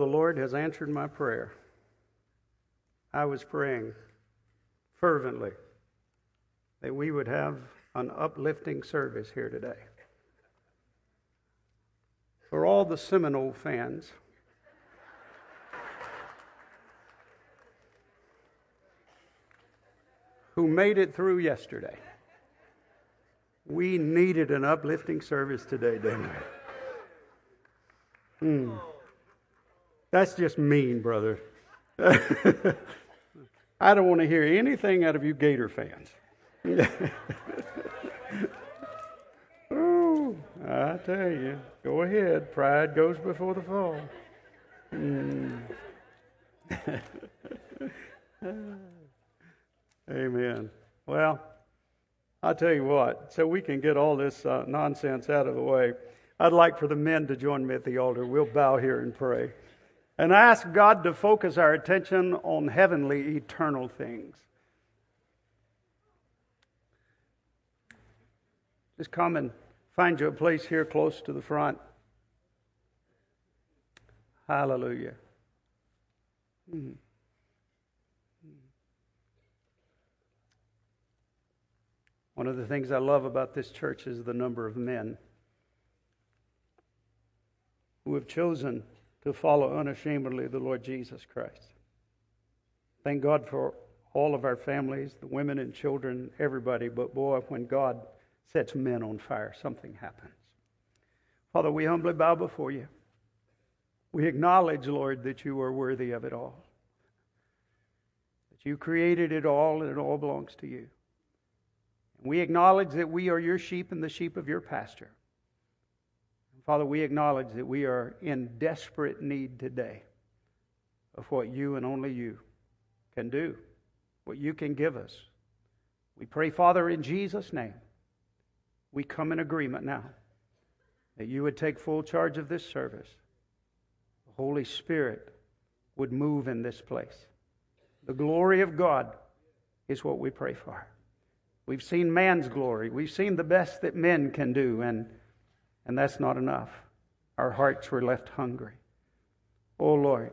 The Lord has answered my prayer. I was praying fervently that we would have an uplifting service here today. For all the Seminole fans, who made it through yesterday, we needed an uplifting service today, didn't we? Hmm. That's just mean, brother. I don't want to hear anything out of you Gator fans. oh, I tell you, go ahead. Pride goes before the fall. Mm. Amen. Well, I'll tell you what, so we can get all this uh, nonsense out of the way, I'd like for the men to join me at the altar. We'll bow here and pray and ask God to focus our attention on heavenly, eternal things. Just come and find you a place here close to the front. Hallelujah. Mm-hmm. One of the things I love about this church is the number of men who have chosen to follow unashamedly the Lord Jesus Christ. Thank God for all of our families, the women and children, everybody, but boy, when God sets men on fire, something happens. Father, we humbly bow before you. We acknowledge, Lord, that you are worthy of it all. That you created it all and it all belongs to you. And we acknowledge that we are your sheep and the sheep of your pasture. Father, we acknowledge that we are in desperate need today of what you and only you can do, what you can give us. We pray, Father, in Jesus' name, we come in agreement now that you would take full charge of this service. The Holy Spirit would move in this place. The glory of God is what we pray for. We've seen man's glory. We've seen the best that men can do, and and that's not enough. Our hearts were left hungry. Oh Lord,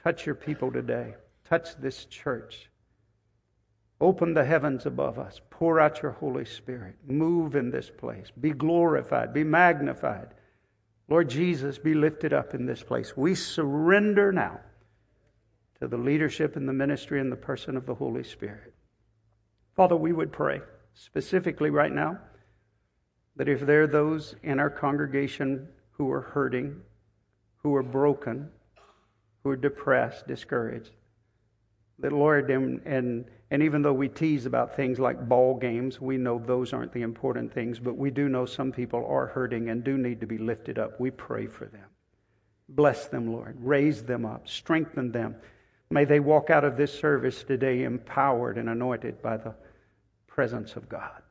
touch your people today. Touch this church. Open the heavens above us. Pour out your Holy Spirit. Move in this place. Be glorified. Be magnified. Lord Jesus, be lifted up in this place. We surrender now to the leadership and the ministry and the person of the Holy Spirit. Father, we would pray specifically right now that if there are those in our congregation who are hurting, who are broken, who are depressed, discouraged, that Lord, and, and, and even though we tease about things like ball games, we know those aren't the important things, but we do know some people are hurting and do need to be lifted up. We pray for them. Bless them, Lord. Raise them up. Strengthen them. May they walk out of this service today empowered and anointed by the presence of God.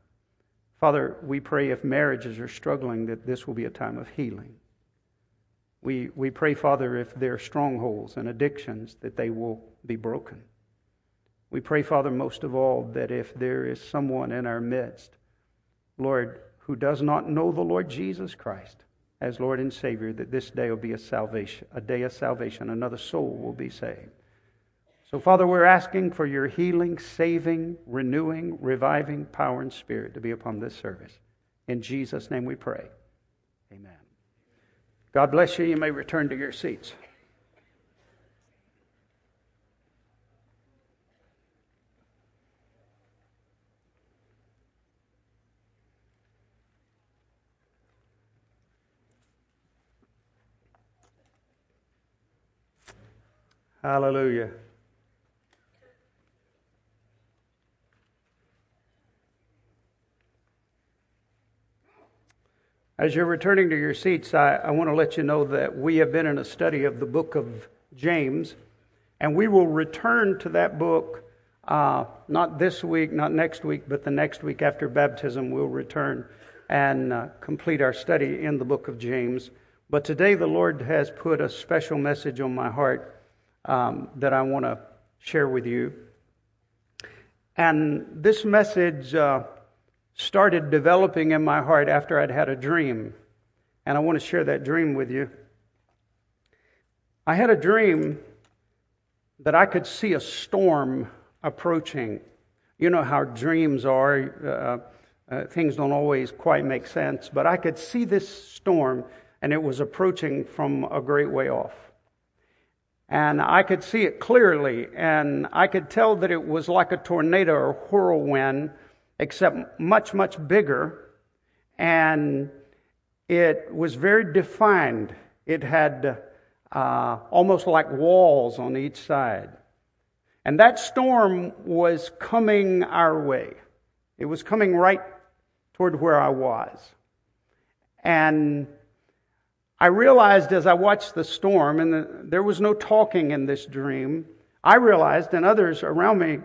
Father, we pray if marriages are struggling that this will be a time of healing. We, we pray, Father, if there are strongholds and addictions, that they will be broken. We pray, Father, most of all, that if there is someone in our midst, Lord, who does not know the Lord Jesus Christ as Lord and Savior, that this day will be a salvation, a day of salvation. Another soul will be saved. So, Father, we're asking for your healing, saving, renewing, reviving power and spirit to be upon this service. In Jesus' name we pray. Amen. God bless you. You may return to your seats. Hallelujah. As you're returning to your seats, I, I want to let you know that we have been in a study of the book of James, and we will return to that book uh, not this week, not next week, but the next week after baptism. We'll return and uh, complete our study in the book of James. But today, the Lord has put a special message on my heart um, that I want to share with you. And this message uh, started developing in my heart after I'd had a dream. And I want to share that dream with you. I had a dream that I could see a storm approaching. You know how dreams are. Uh, uh, things don't always quite make sense, but I could see this storm, and it was approaching from a great way off. And I could see it clearly, and I could tell that it was like a tornado or whirlwind, except much, much bigger. And it was very defined. It had uh, almost like walls on each side. And that storm was coming our way. It was coming right toward where I was. And I realized as I watched the storm, and the, there was no talking in this dream, I realized, and others around me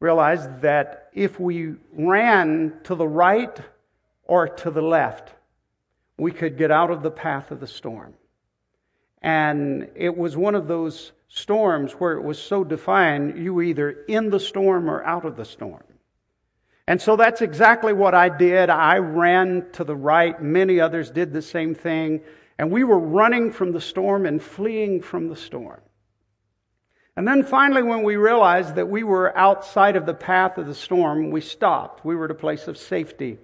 realized, that if we ran to the right or to the left, we could get out of the path of the storm. And it was one of those storms where it was so defined you were either in the storm or out of the storm. And so that's exactly what I did. I ran to the right. Many others did the same thing. And we were running from the storm and fleeing from the storm. And then finally, when we realized that we were outside of the path of the storm, we stopped. We were at a place of safety.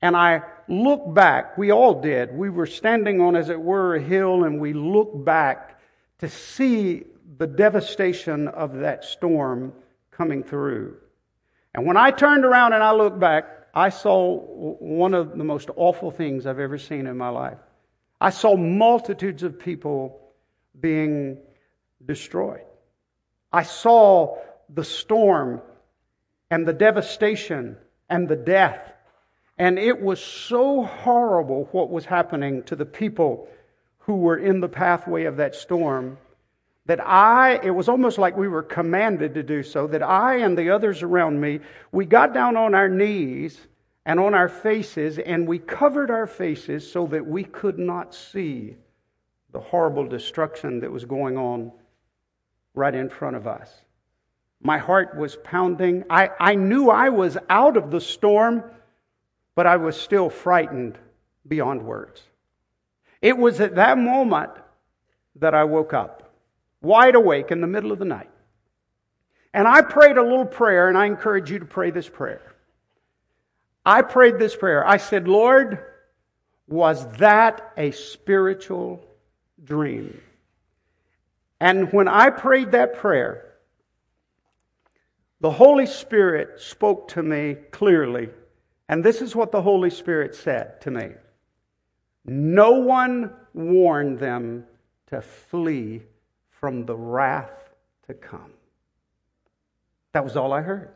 And I looked back. We all did. We were standing on, as it were, a hill, and we looked back to see the devastation of that storm coming through. And when I turned around and I looked back, I saw one of the most awful things I've ever seen in my life. I saw multitudes of people being destroyed. I saw the storm and the devastation and the death. And it was so horrible what was happening to the people who were in the pathway of that storm that I, it was almost like we were commanded to do so, that I and the others around me, we got down on our knees and on our faces and we covered our faces so that we could not see the horrible destruction that was going on right in front of us. My heart was pounding. I, I knew I was out of the storm, but I was still frightened beyond words. It was at that moment that I woke up, wide awake in the middle of the night. And I prayed a little prayer, and I encourage you to pray this prayer. I prayed this prayer. I said, Lord, was that a spiritual dream? And when I prayed that prayer, the Holy Spirit spoke to me clearly. And this is what the Holy Spirit said to me no one warned them to flee from the wrath to come. That was all I heard.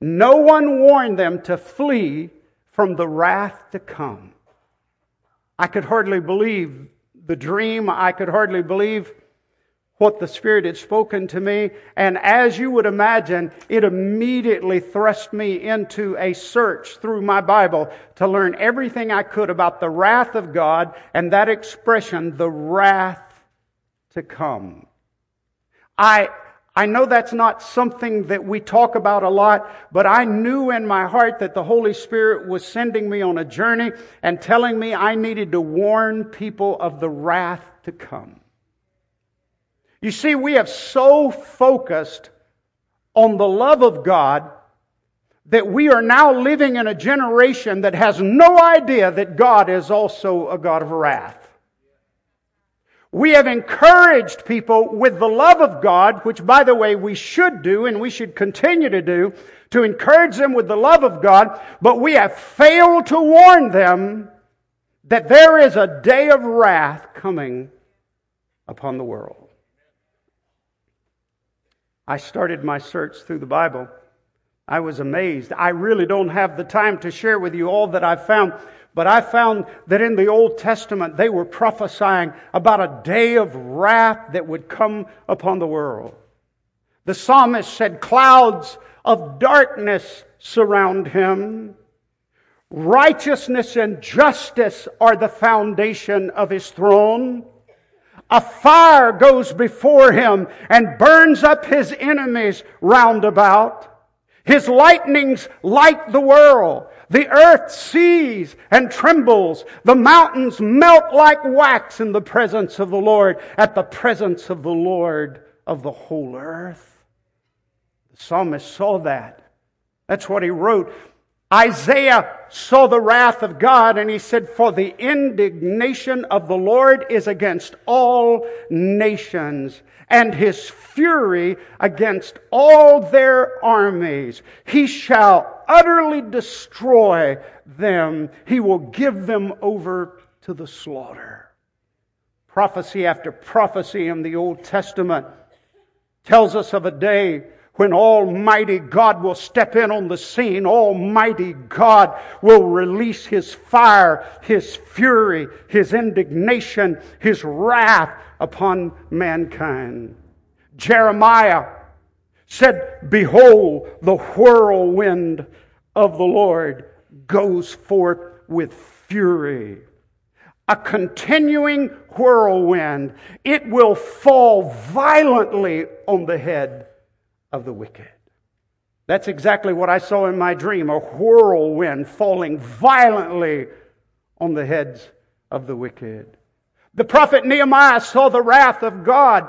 No one warned them to flee from the wrath to come. I could hardly believe the dream. I could hardly believe what the Spirit had spoken to me. And as you would imagine, it immediately thrust me into a search through my Bible to learn everything I could about the wrath of God and that expression, the wrath to come. I, I know that's not something that we talk about a lot, but I knew in my heart that the Holy Spirit was sending me on a journey and telling me I needed to warn people of the wrath to come. You see, we have so focused on the love of God that we are now living in a generation that has no idea that God is also a God of wrath. We have encouraged people with the love of God, which by the way we should do and we should continue to do, to encourage them with the love of God, but we have failed to warn them that there is a day of wrath coming upon the world. I started my search through the Bible. I was amazed. I really don't have the time to share with you all that I've found, But I found that in the Old Testament, they were prophesying about a day of wrath that would come upon the world. The psalmist said, Clouds of darkness surround him. Righteousness and justice are the foundation of his throne. A fire goes before him and burns up his enemies round about. His lightnings light the world. The earth sees and trembles. The mountains melt like wax in the presence of the Lord, at the presence of the Lord of the whole earth. The psalmist saw that. That's what he wrote. Isaiah saw the wrath of God and he said, For the indignation of the Lord is against all nations and his fury against all their armies. He shall utterly destroy them. He will give them over to the slaughter. Prophecy after prophecy in the Old Testament tells us of a day when Almighty God will step in on the scene, Almighty God will release His fire, His fury, His indignation, His wrath upon mankind. Jeremiah said, Behold, the whirlwind of the Lord goes forth with fury. A continuing whirlwind. It will fall violently on the head of the wicked. That's exactly what I saw in my dream a whirlwind falling violently on the heads of the wicked. The prophet Nehemiah saw the wrath of God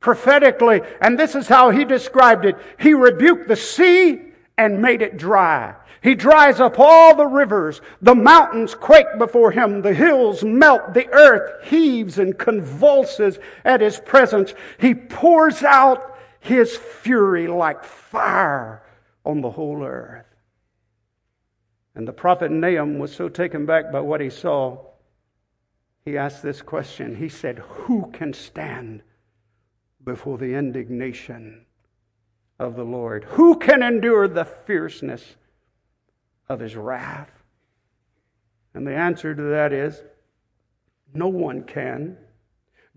prophetically, and this is how he described it. He rebuked the sea and made it dry. He dries up all the rivers. The mountains quake before him. The hills melt. The earth heaves and convulses at his presence. He pours out his fury like fire on the whole earth. And the prophet Nahum was so taken back by what he saw, he asked this question. He said, Who can stand before the indignation of the Lord? Who can endure the fierceness of his wrath? And the answer to that is no one can.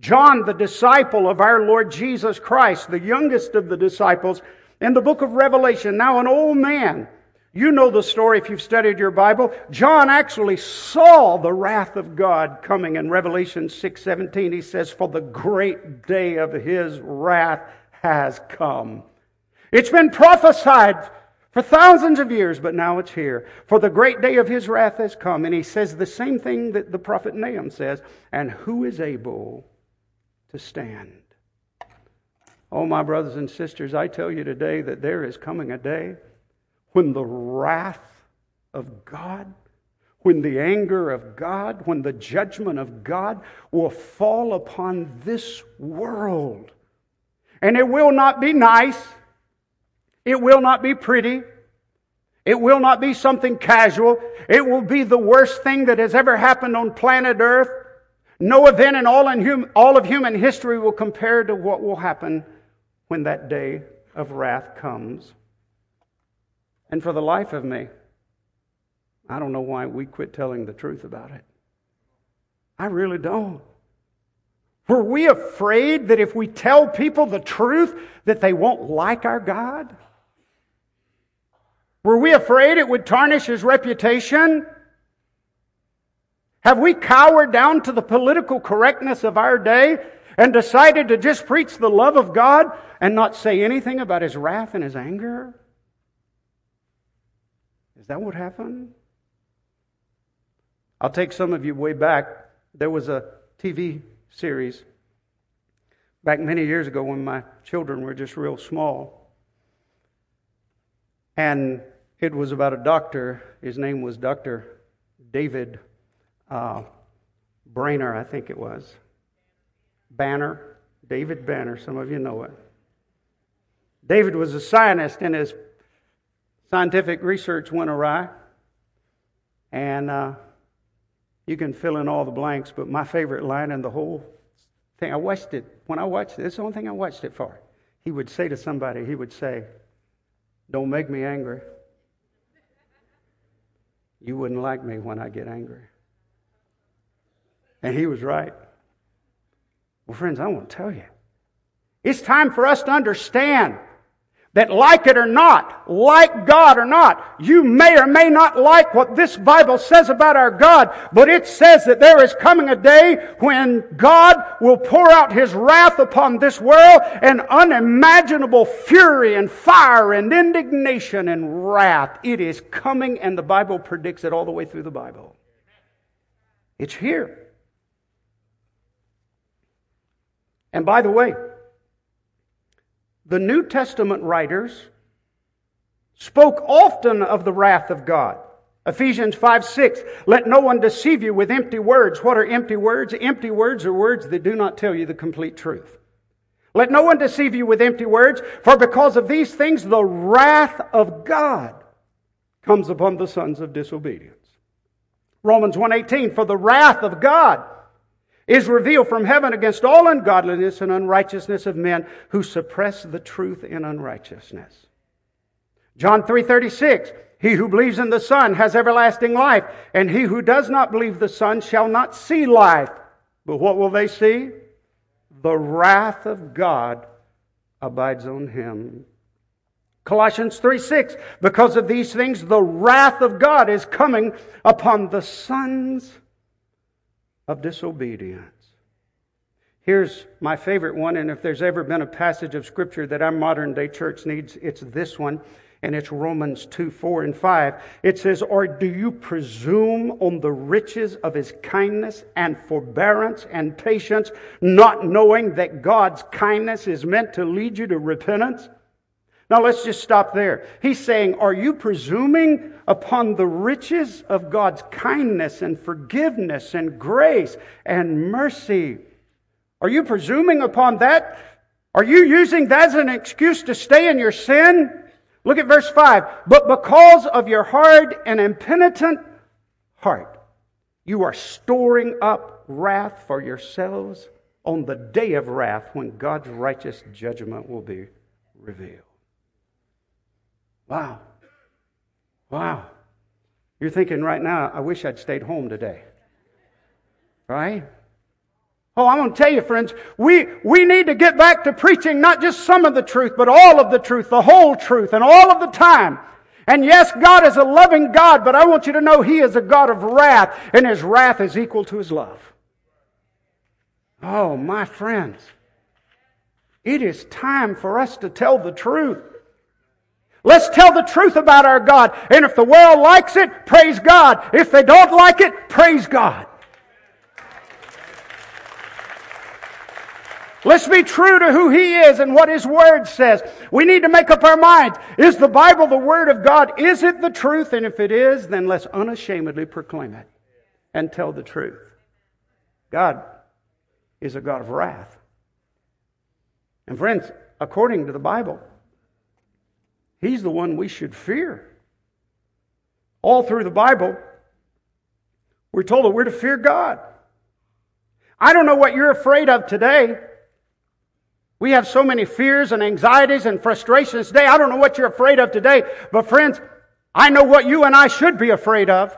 John, the disciple of our Lord Jesus Christ, the youngest of the disciples, in the book of Revelation, now an old man. You know the story if you've studied your Bible. John actually saw the wrath of God coming in Revelation 6:17. He says, "For the great day of his wrath has come." It's been prophesied for thousands of years, but now it's here. For the great day of his wrath has come. And he says the same thing that the prophet Nahum says, and who is able to stand. Oh, my brothers and sisters, I tell you today that there is coming a day when the wrath of God, when the anger of God, when the judgment of God will fall upon this world. And it will not be nice. It will not be pretty. It will not be something casual. It will be the worst thing that has ever happened on planet Earth. No event in all, in hum, all of human history will compare to what will happen when that day of wrath comes. And for the life of me, I don't know why we quit telling the truth about it. I really don't. Were we afraid that if we tell people the truth that they won't like our God? Were we afraid it would tarnish his reputation? Have we cowered down to the political correctness of our day and decided to just preach the love of God and not say anything about his wrath and his anger? Is that what happened? I'll take some of you way back. There was a TV series back many years ago when my children were just real small. And it was about a doctor. His name was Dr. David uh, Brainer, I think it was. Banner, David Banner, some of you know it. David was a scientist, and his scientific research went awry. And uh, you can fill in all the blanks, but my favorite line in the whole thing, I watched it, when I watched it, it's the only thing I watched it for. He would say to somebody, he would say, Don't make me angry. You wouldn't like me when I get angry. And he was right. Well, friends, I want to tell you. It's time for us to understand that like it or not, like God or not, you may or may not like what this Bible says about our God, but it says that there is coming a day when God will pour out His wrath upon this world and unimaginable fury and fire and indignation and wrath. It is coming and the Bible predicts it all the way through the Bible. It's here. And by the way, the New Testament writers spoke often of the wrath of God. Ephesians 5 6, let no one deceive you with empty words. What are empty words? Empty words are words that do not tell you the complete truth. Let no one deceive you with empty words, for because of these things the wrath of God comes upon the sons of disobedience. Romans 1:18 for the wrath of God is revealed from heaven against all ungodliness and unrighteousness of men who suppress the truth in unrighteousness. John 3:36 He who believes in the Son has everlasting life and he who does not believe the Son shall not see life but what will they see? The wrath of God abides on him. Colossians 3 6, because of these things, the wrath of God is coming upon the sons of disobedience. Here's my favorite one, and if there's ever been a passage of Scripture that our modern day church needs, it's this one, and it's Romans 2 4 and 5. It says, Or do you presume on the riches of his kindness and forbearance and patience, not knowing that God's kindness is meant to lead you to repentance? Now let's just stop there. He's saying, Are you presuming upon the riches of God's kindness and forgiveness and grace and mercy? Are you presuming upon that? Are you using that as an excuse to stay in your sin? Look at verse 5. But because of your hard and impenitent heart, you are storing up wrath for yourselves on the day of wrath when God's righteous judgment will be revealed. Wow. Wow. You're thinking right now, I wish I'd stayed home today. Right? Oh, I'm going to tell you, friends, we, we need to get back to preaching not just some of the truth, but all of the truth, the whole truth, and all of the time. And yes, God is a loving God, but I want you to know He is a God of wrath, and His wrath is equal to His love. Oh, my friends, it is time for us to tell the truth. Let's tell the truth about our God. And if the world likes it, praise God. If they don't like it, praise God. Let's be true to who He is and what His Word says. We need to make up our minds. Is the Bible the Word of God? Is it the truth? And if it is, then let's unashamedly proclaim it and tell the truth. God is a God of wrath. And friends, according to the Bible, He's the one we should fear. All through the Bible, we're told that we're to fear God. I don't know what you're afraid of today. We have so many fears and anxieties and frustrations today. I don't know what you're afraid of today. But friends, I know what you and I should be afraid of.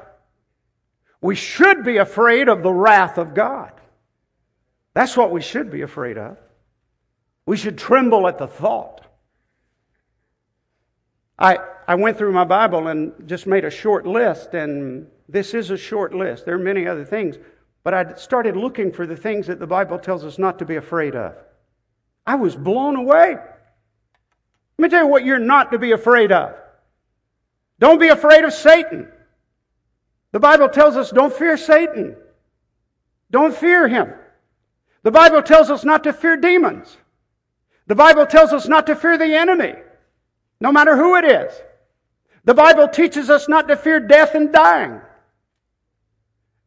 We should be afraid of the wrath of God. That's what we should be afraid of. We should tremble at the thought. I, I went through my Bible and just made a short list, and this is a short list. There are many other things, but I started looking for the things that the Bible tells us not to be afraid of. I was blown away. Let me tell you what you're not to be afraid of. Don't be afraid of Satan. The Bible tells us don't fear Satan. Don't fear him. The Bible tells us not to fear demons. The Bible tells us not to fear the enemy no matter who it is. The Bible teaches us not to fear death and dying.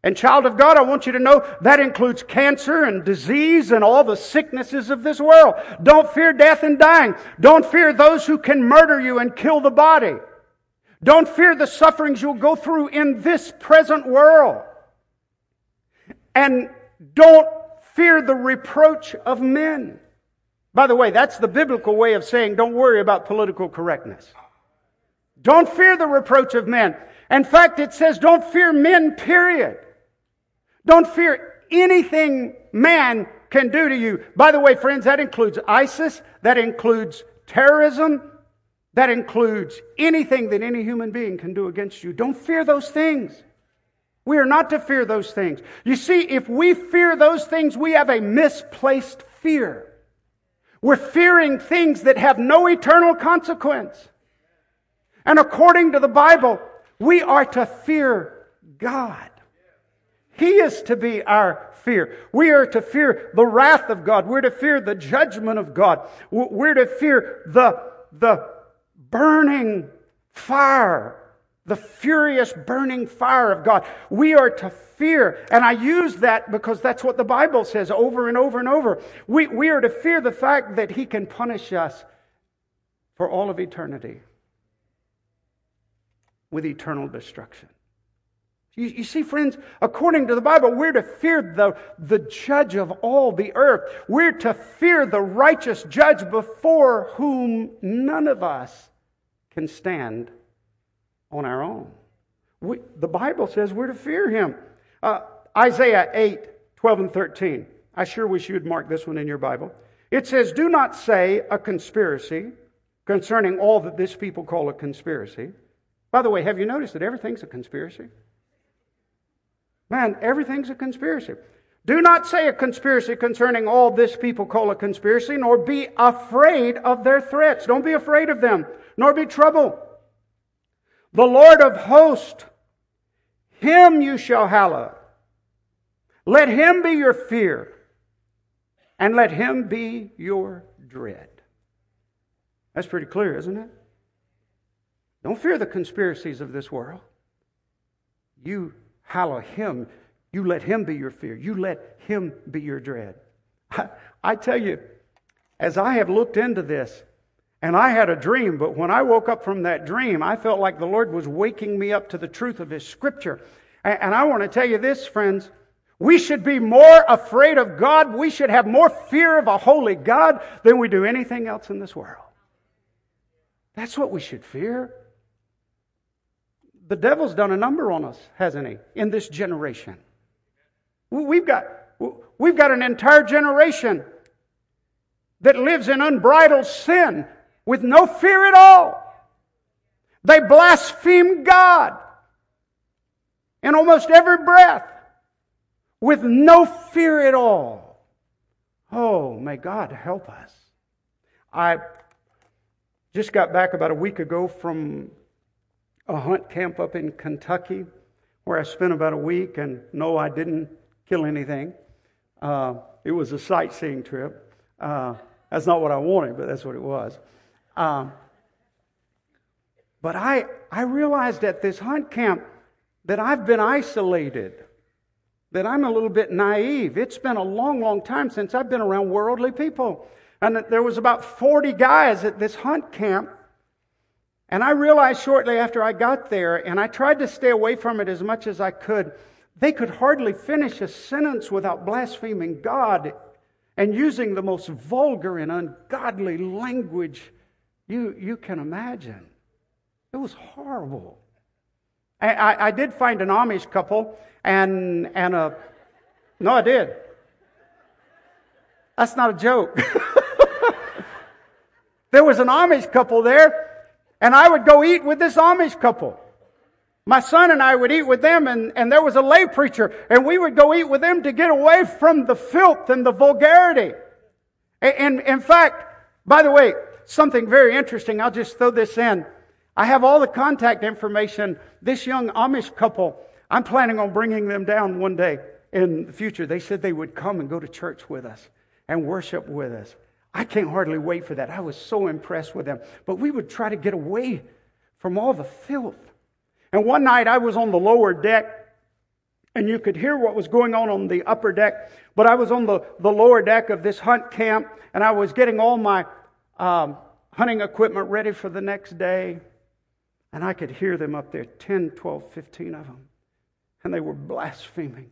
And child of God, I want you to know that includes cancer and disease and all the sicknesses of this world. Don't fear death and dying. Don't fear those who can murder you and kill the body. Don't fear the sufferings you'll go through in this present world. And don't fear the reproach of men. By the way, that's the biblical way of saying don't worry about political correctness. Don't fear the reproach of men. In fact, it says don't fear men, period. Don't fear anything man can do to you. By the way, friends, that includes ISIS, that includes terrorism, that includes anything that any human being can do against you. Don't fear those things. We are not to fear those things. You see, if we fear those things, we have a misplaced fear. We're fearing things that have no eternal consequence. And according to the Bible, we are to fear God. He is to be our fear. We are to fear the wrath of God. We're to fear the judgment of God. We're to fear the, the burning fire, the furious burning fire of God. We are to fear. And I use that because that's what the Bible says over and over and over. We, we are to fear the fact that He can punish us for all of eternity with eternal destruction. You, you, see, friends, according to the Bible, we're to fear the, the judge of all the earth. We're to fear the righteous judge before whom none of us can stand on our own. We, the Bible says we're to fear him. Uh, Isaiah 8, 12 and 13. I sure wish you would mark this one in your Bible. It says, Do not say a conspiracy concerning all that this people call a conspiracy. By the way, have you noticed that everything's a conspiracy? Man, everything's a conspiracy. Do not say a conspiracy concerning all this people call a conspiracy, nor be afraid of their threats. Don't be afraid of them, nor be troubled. The Lord of hosts, him you shall hallow. Let him be your fear, and let him be your dread. That's pretty clear, isn't it? Don't fear the conspiracies of this world. You hallow him. You let him be your fear. You let him be your dread. I, I tell you, as I have looked into this, and I had a dream, but when I woke up from that dream, I felt like the Lord was waking me up to the truth of His Scripture. And, I want to tell you this, friends. We should be more afraid of God. We should have more fear of a holy God than we do anything else in this world. That's what we should fear. The devil's done a number on us, hasn't he, in this generation? We've got, we've got an entire generation that lives in unbridled sin with no fear at all. They blaspheme God in almost every breath with no fear at all. Oh, may God help us. I just got back about a week ago from a hunt camp up in Kentucky where I spent about a week, and no, I didn't kill anything. Uh, it was a sightseeing trip. Uh, that's not what I wanted, but that's what it was. Um, but I, I realized at this hunt camp that I've been isolated, that I'm a little bit naive. It's been a long, long time since I've been around worldly people. And there was about 40 guys at this hunt camp and I realized shortly after I got there, and I tried to stay away from it as much as I could, they could hardly finish a sentence without blaspheming God and using the most vulgar and ungodly language you, you can imagine. It was horrible. I, I, I did find an Amish couple, and, and a. No, I did. That's not a joke. there was an Amish couple there and I would go eat with this Amish couple. My son and I would eat with them, and, and there was a lay preacher, and we would go eat with them to get away from the filth and the vulgarity. And, and in fact, by the way, something very interesting, I'll just throw this in. I have all the contact information. This young Amish couple, I'm planning on bringing them down one day in the future. They said they would come and go to church with us and worship with us. I can't hardly wait for that. I was so impressed with them. But we would try to get away from all the filth. And one night I was on the lower deck, and you could hear what was going on on the upper deck. But I was on the, the lower deck of this hunt camp, and I was getting all my um, hunting equipment ready for the next day. And I could hear them up there 10, 12, 15 of them. And they were blaspheming.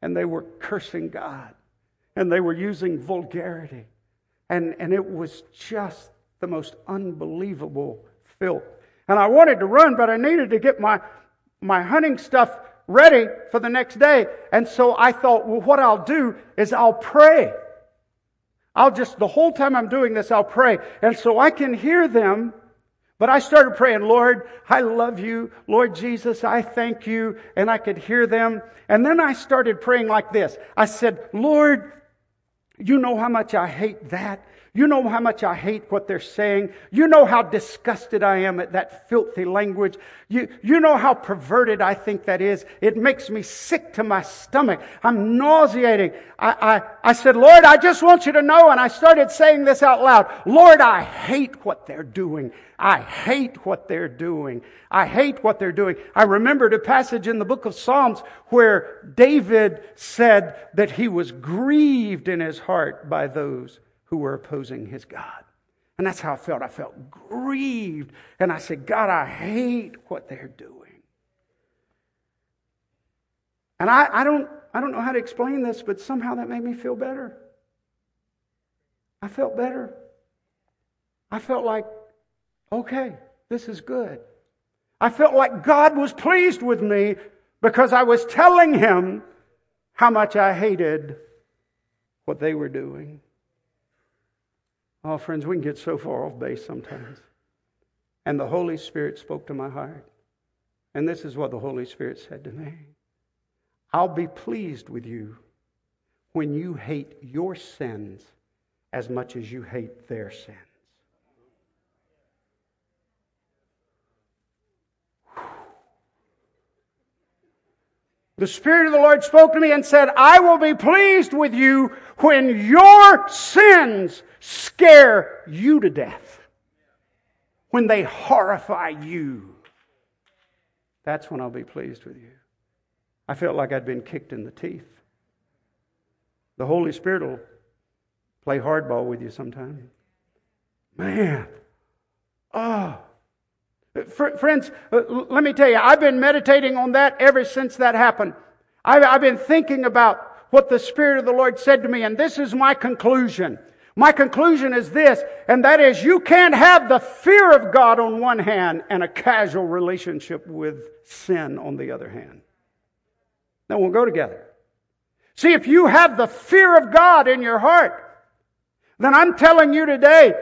And they were cursing God. And they were using vulgarity. And, and it was just the most unbelievable filth. And I wanted to run, but I needed to get my, my hunting stuff ready for the next day. And so I thought, well, what I'll do is I'll pray. I'll just, the whole time I'm doing this, I'll pray. And so I can hear them. But I started praying, Lord, I love you. Lord Jesus, I thank you. And I could hear them. And then I started praying like this. I said, Lord, you know how much I hate that. You know how much I hate what they're saying. You know how disgusted I am at that filthy language. You, you know how perverted I think that is. It makes me sick to my stomach. I'm nauseating. I, I, I said, Lord, I just want you to know. And I started saying this out loud. Lord, I hate what they're doing. I hate what they're doing. I hate what they're doing. I remembered a passage in the book of Psalms where David said that he was grieved in his heart by those who were opposing his God. And that's how I felt. I felt grieved. And I said, God, I hate what they're doing. And I, I, don't, I don't know how to explain this, but somehow that made me feel better. I felt better. I felt like, okay, this is good. I felt like God was pleased with me because I was telling him how much I hated what they were doing. Oh, friends, we can get so far off base sometimes. And the Holy Spirit spoke to my heart. And this is what the Holy Spirit said to me I'll be pleased with you when you hate your sins as much as you hate their sins. The Spirit of the Lord spoke to me and said, I will be pleased with you when your sins scare you to death. When they horrify you. That's when I'll be pleased with you. I felt like I'd been kicked in the teeth. The Holy Spirit will play hardball with you sometimes. Man. Oh. Friends, uh, let me tell you, I've been meditating on that ever since that happened. I've been thinking about what the Spirit of the Lord said to me, and this is my conclusion. My conclusion is this, and that is you can't have the fear of God on one hand and a casual relationship with sin on the other hand. That won't go together. See, if you have the fear of God in your heart, then I'm telling you today,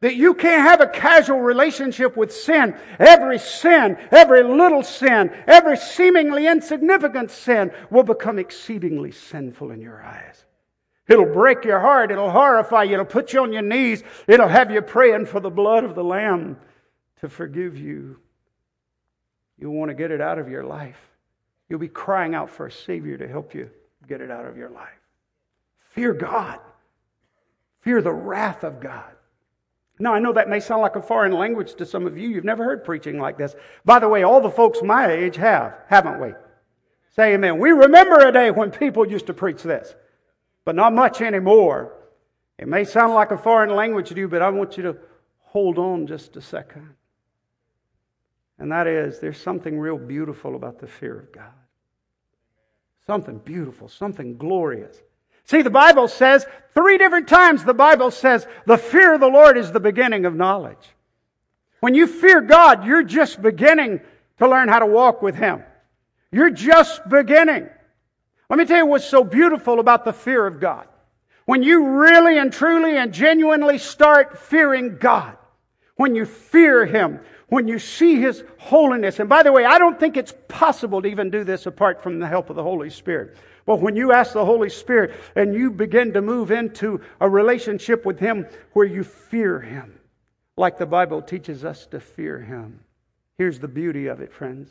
that you can't have a casual relationship with sin. Every sin, every little sin, every seemingly insignificant sin will become exceedingly sinful in your eyes. It'll break your heart. It'll horrify you. It'll put you on your knees. It'll have you praying for the blood of the Lamb to forgive you. You'll want to get it out of your life. You'll be crying out for a Savior to help you get it out of your life. Fear God. Fear the wrath of God. Now, I know that may sound like a foreign language to some of you. You've never heard preaching like this. By the way, all the folks my age have, haven't we? Say amen. We remember a day when people used to preach this, but not much anymore. It may sound like a foreign language to you, but I want you to hold on just a second. And that is, there's something real beautiful about the fear of God. Something beautiful, something glorious. See, the Bible says, three different times the Bible says, the fear of the Lord is the beginning of knowledge. When you fear God, you're just beginning to learn how to walk with Him. You're just beginning. Let me tell you what's so beautiful about the fear of God. When you really and truly and genuinely start fearing God, when you fear Him, when you see His holiness, and by the way, I don't think it's possible to even do this apart from the help of the Holy Spirit. But when you ask the Holy Spirit and you begin to move into a relationship with Him where you fear Him, like the Bible teaches us to fear Him, here's the beauty of it, friends.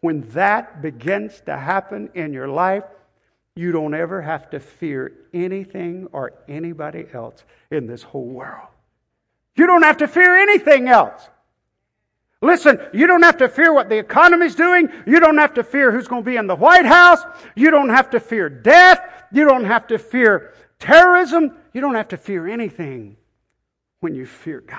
When that begins to happen in your life, you don't ever have to fear anything or anybody else in this whole world. You don't have to fear anything else. Listen, you don't have to fear what the economy's doing. You don't have to fear who's going to be in the White House. You don't have to fear death. You don't have to fear terrorism. You don't have to fear anything when you fear God.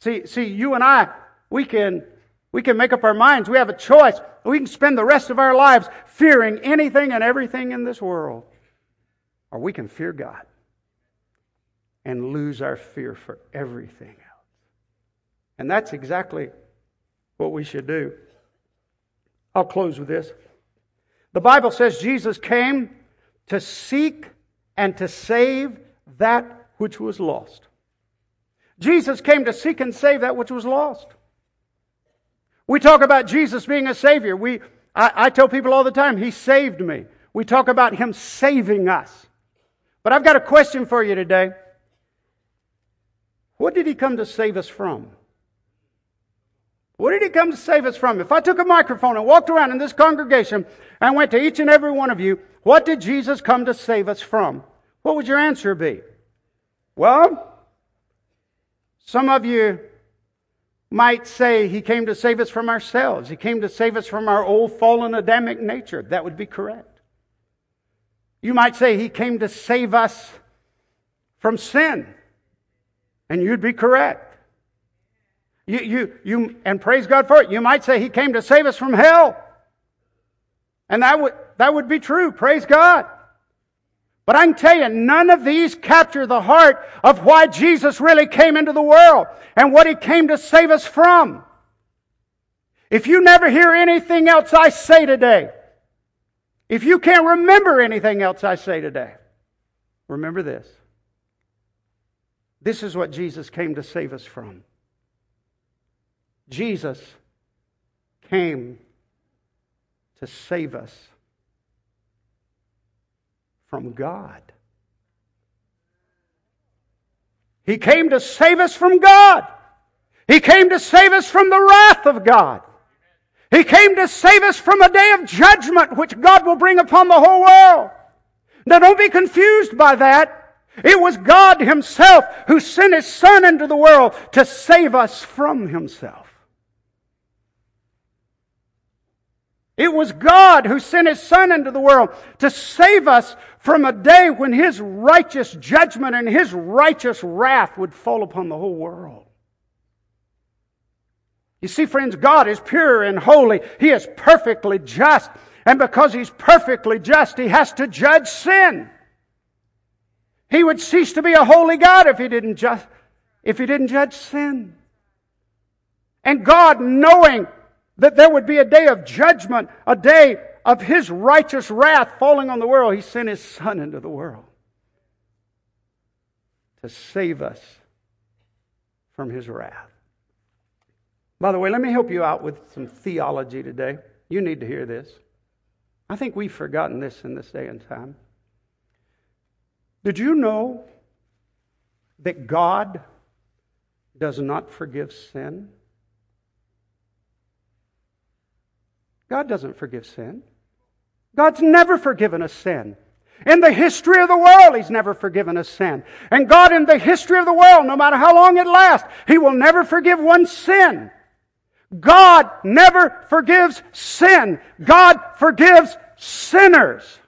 See, see, you and I, we can, we can make up our minds. We have a choice. We can spend the rest of our lives fearing anything and everything in this world. Or we can fear God and lose our fear for everything. And that's exactly what we should do. I'll close with this. The Bible says Jesus came to seek and to save that which was lost. Jesus came to seek and save that which was lost. We talk about Jesus being a Savior. We, I, I tell people all the time, He saved me. We talk about Him saving us. But I've got a question for you today. What did He come to save us from? What did He come to save us from? If I took a microphone and walked around in this congregation and went to each and every one of you, what did Jesus come to save us from? What would your answer be? Well, some of you might say he came to save us from ourselves. He came to save us from our old fallen Adamic nature. That would be correct. You might say he came to save us from sin. And you'd be correct. You, you, you, and praise God for it. You might say he came to save us from hell. And that would, that would be true. Praise God. But I can tell you, none of these capture the heart of why Jesus really came into the world and what he came to save us from. If you never hear anything else I say today, if you can't remember anything else I say today, remember this. This is what Jesus came to save us from. Jesus came to save us from God. He came to save us from God. He came to save us from the wrath of God. He came to save us from a day of judgment which God will bring upon the whole world. Now don't be confused by that. It was God Himself who sent His Son into the world to save us from Himself. It was God who sent His Son into the world to save us from a day when His righteous judgment and His righteous wrath would fall upon the whole world. You see, friends, God is pure and holy. He is perfectly just. And because He's perfectly just, He has to judge sin. He would cease to be a holy God if He didn't just, if He didn't judge sin. And God, knowing that there would be a day of judgment, a day of his righteous wrath falling on the world. He sent his son into the world to save us from his wrath. By the way, let me help you out with some theology today. You need to hear this. I think we've forgotten this in this day and time. Did you know that God does not forgive sin? God doesn't forgive sin. God's never forgiven a sin. In the history of the world, He's never forgiven a sin. And God, in the history of the world, no matter how long it lasts, He will never forgive one sin. God never forgives sin. God forgives sinners.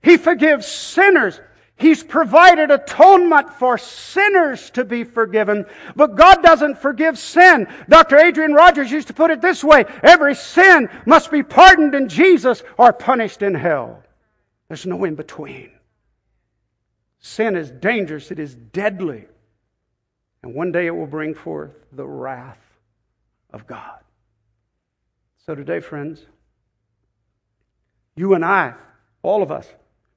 He forgives sinners. He's provided atonement for sinners to be forgiven, but God doesn't forgive sin. Dr. Adrian Rogers used to put it this way every sin must be pardoned in Jesus or punished in hell. There's no in between. Sin is dangerous, it is deadly, and one day it will bring forth the wrath of God. So, today, friends, you and I, all of us,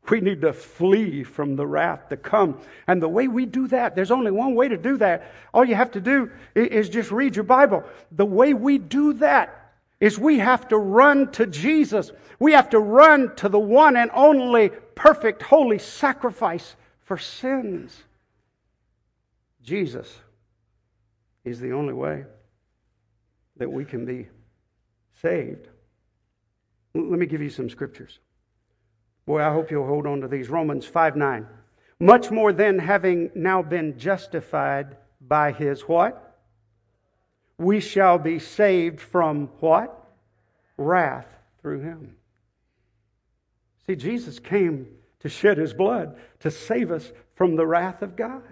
we need to flee from the wrath to come. And the way we do that, there's only one way to do that. All you have to do is just read your Bible. The way we do that is we have to run to Jesus. We have to run to the one and only perfect, holy sacrifice for sins. Jesus is the only way that we can be saved. Let me give you some scriptures. Boy, I hope you'll hold on to these. Romans 5 9. Much more than having now been justified by his what? We shall be saved from what? Wrath through him. See, Jesus came to shed his blood to save us from the wrath of God.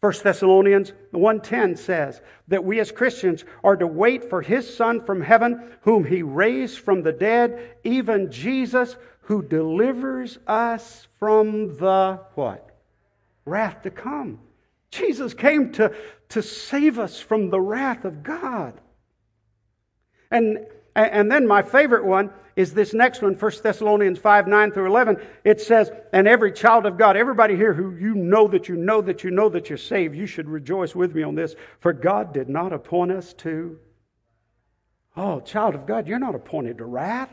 1 Thessalonians 1:10 says that we as Christians are to wait for his son from heaven whom he raised from the dead even Jesus who delivers us from the what? Wrath to come. Jesus came to, to save us from the wrath of God. And, and then my favorite one is this next one, 1 Thessalonians 5 9 through 11. It says, And every child of God, everybody here who you know that you know that you know that you're saved, you should rejoice with me on this. For God did not appoint us to, oh, child of God, you're not appointed to wrath,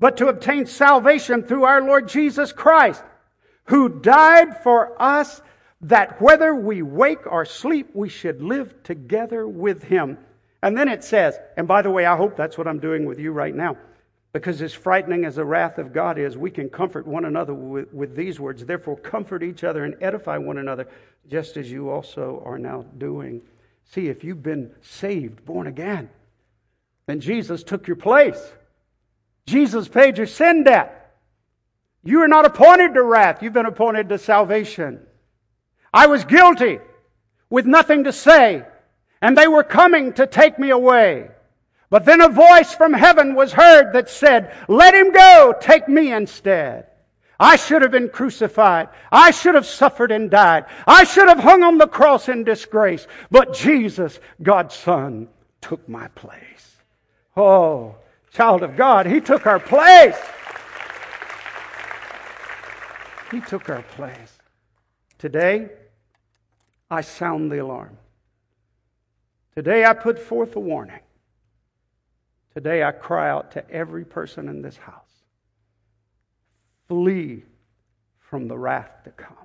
but to obtain salvation through our Lord Jesus Christ, who died for us that whether we wake or sleep, we should live together with him. And then it says, and by the way, I hope that's what I'm doing with you right now. Because as frightening as the wrath of God is, we can comfort one another with, with, these words. Therefore, comfort each other and edify one another, just as you also are now doing. See, if you've been saved, born again, then Jesus took your place. Jesus paid your sin debt. You are not appointed to wrath, you've been appointed to salvation. I was guilty with nothing to say, and they were coming to take me away. But then a voice from heaven was heard that said, Let him go, take me instead. I should have been crucified. I should have suffered and died. I should have hung on the cross in disgrace. But Jesus, God's Son, took my place. Oh, child of God, He took our place. He took our place. Today, I sound the alarm. Today, I put forth a warning. Today, I cry out to every person in this house flee from the wrath to come.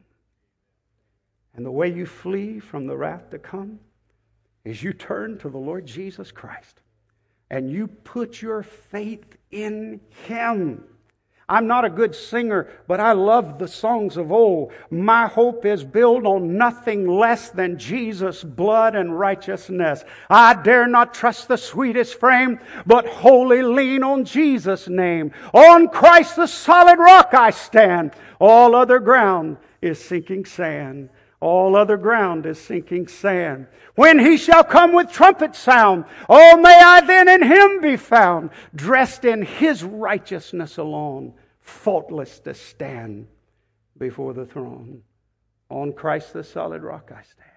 And the way you flee from the wrath to come is you turn to the Lord Jesus Christ and you put your faith in Him. I'm not a good singer, but I love the songs of old. My hope is built on nothing less than Jesus' blood and righteousness. I dare not trust the sweetest frame, but wholly lean on Jesus' name. On Christ the solid rock I stand. All other ground is sinking sand. All other ground is sinking sand. When he shall come with trumpet sound, oh, may I then in him be found, dressed in his righteousness alone, faultless to stand before the throne. On Christ the solid rock I stand.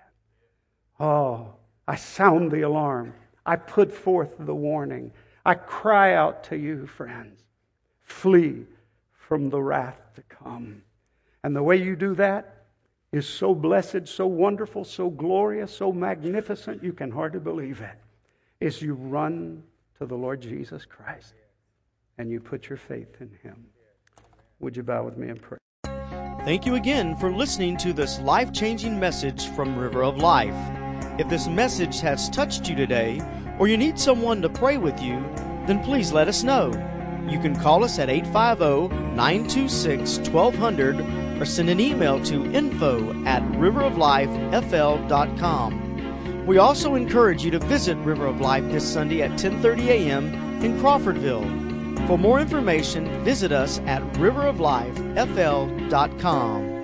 Oh, I sound the alarm. I put forth the warning. I cry out to you, friends flee from the wrath to come. And the way you do that is so blessed, so wonderful, so glorious, so magnificent, you can hardly believe it, is you run to the Lord Jesus Christ and you put your faith in Him. Would you bow with me and pray? Thank you again for listening to this life changing message from River of Life. If this message has touched you today, or you need someone to pray with you, then please let us know. You can call us at 850 926 1200 or send an email to info at riveroflifefl.com. We also encourage you to visit River of Life this Sunday at 10:30 a.m. in Crawfordville. For more information, visit us at riveroflifefl.com.